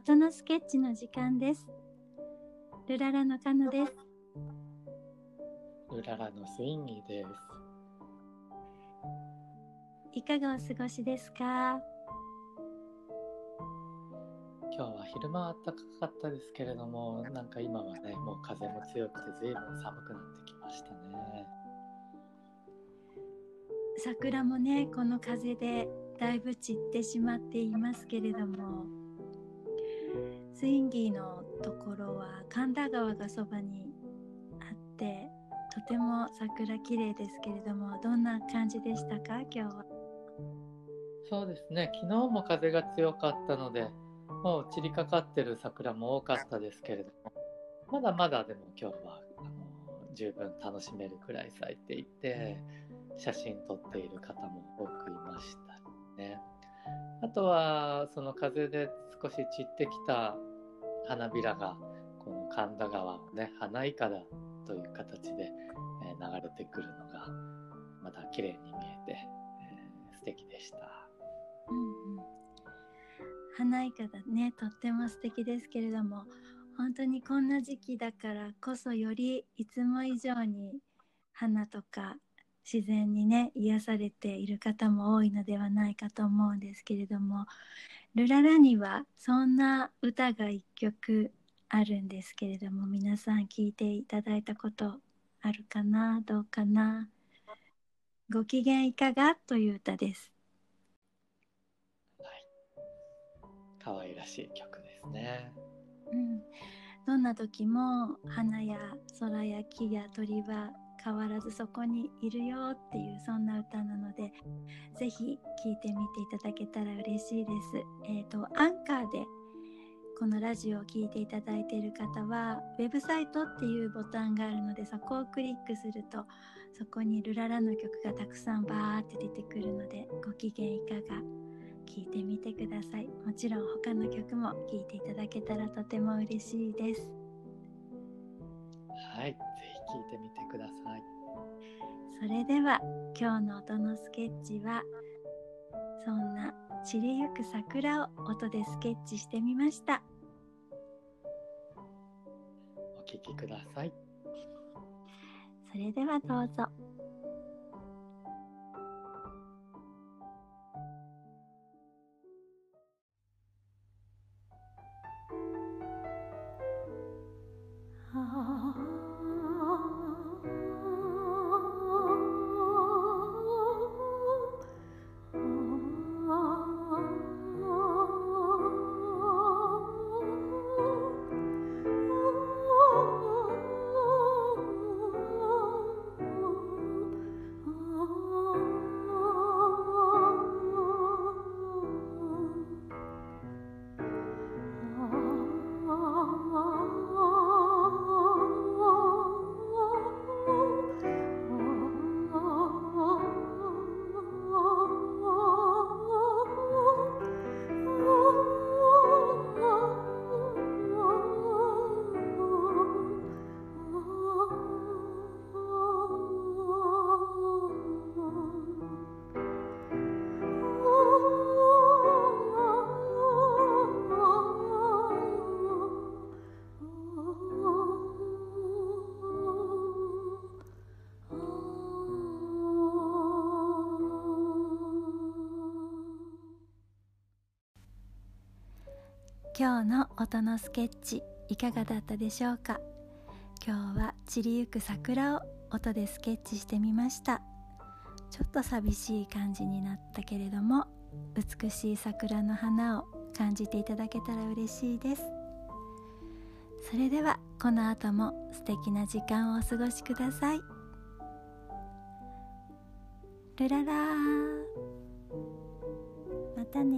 音のスケッチの時間です。ルララのカノです。うららのスインギーです。いかがお過ごしですか？今日は昼間は暖かかったですけれども、なんか今はね、もう風も強くて随分寒くなってきましたね。桜もね、この風でだいぶ散ってしまっていますけれども、スインギーのところは神田川がそばにあって、とても桜綺麗ですけれども、どんな感じでしたか今日は？そうですね、昨日も風が強かったので、もう散りかかってる桜も多かったですけれども、まだまだでも今日はあの十分楽しめるくらい咲いていて、写真撮っている方も多くいましたね。あとはその風で少し散ってきた花びらがこの神田川をね花いかだという形で、えー流れてくるのがまた綺麗に見えて、えー素敵でした。うんうん花いかだねとっても素敵ですけれども本当にこんな時期だからこそよりいつも以上に花とか自然にね癒されている方も多いのではないかと思うんですけれどもルララにはそんな歌が一曲あるんですけれども皆さん聞いていただいたことあるかなどうかなご機嫌いかが？という歌ですはい。可愛らしい曲ですね。うん、どんな時も花や空や木や鳥は変わらずそこにいるよっていうそんな歌なのでぜひ聴いてみていただけたら嬉しいです。えっ、とアンカーでこのラジオを聴いていただいている方はウェブサイトっていうボタンがあるのでそこをクリックするとそこにルララの曲がたくさんバーって出てくるのでご機嫌いかが聞いてみてくださいもちろん他の曲も聴いていただけたらとても嬉しいですはい。ぜひ聴いてみてください。それでは今日の音のスケッチはそんな散りゆく桜を音でスケッチしてみましたお聴きください。それではどうぞ今日の音のスケッチいかがだったでしょうか？今日は散りゆく桜を音でスケッチしてみました。ちょっと寂しい感じになったけれども美しい桜の花を感じていただけたら嬉しいです。それではこの後も素敵な時間をお過ごしください。ルララまたね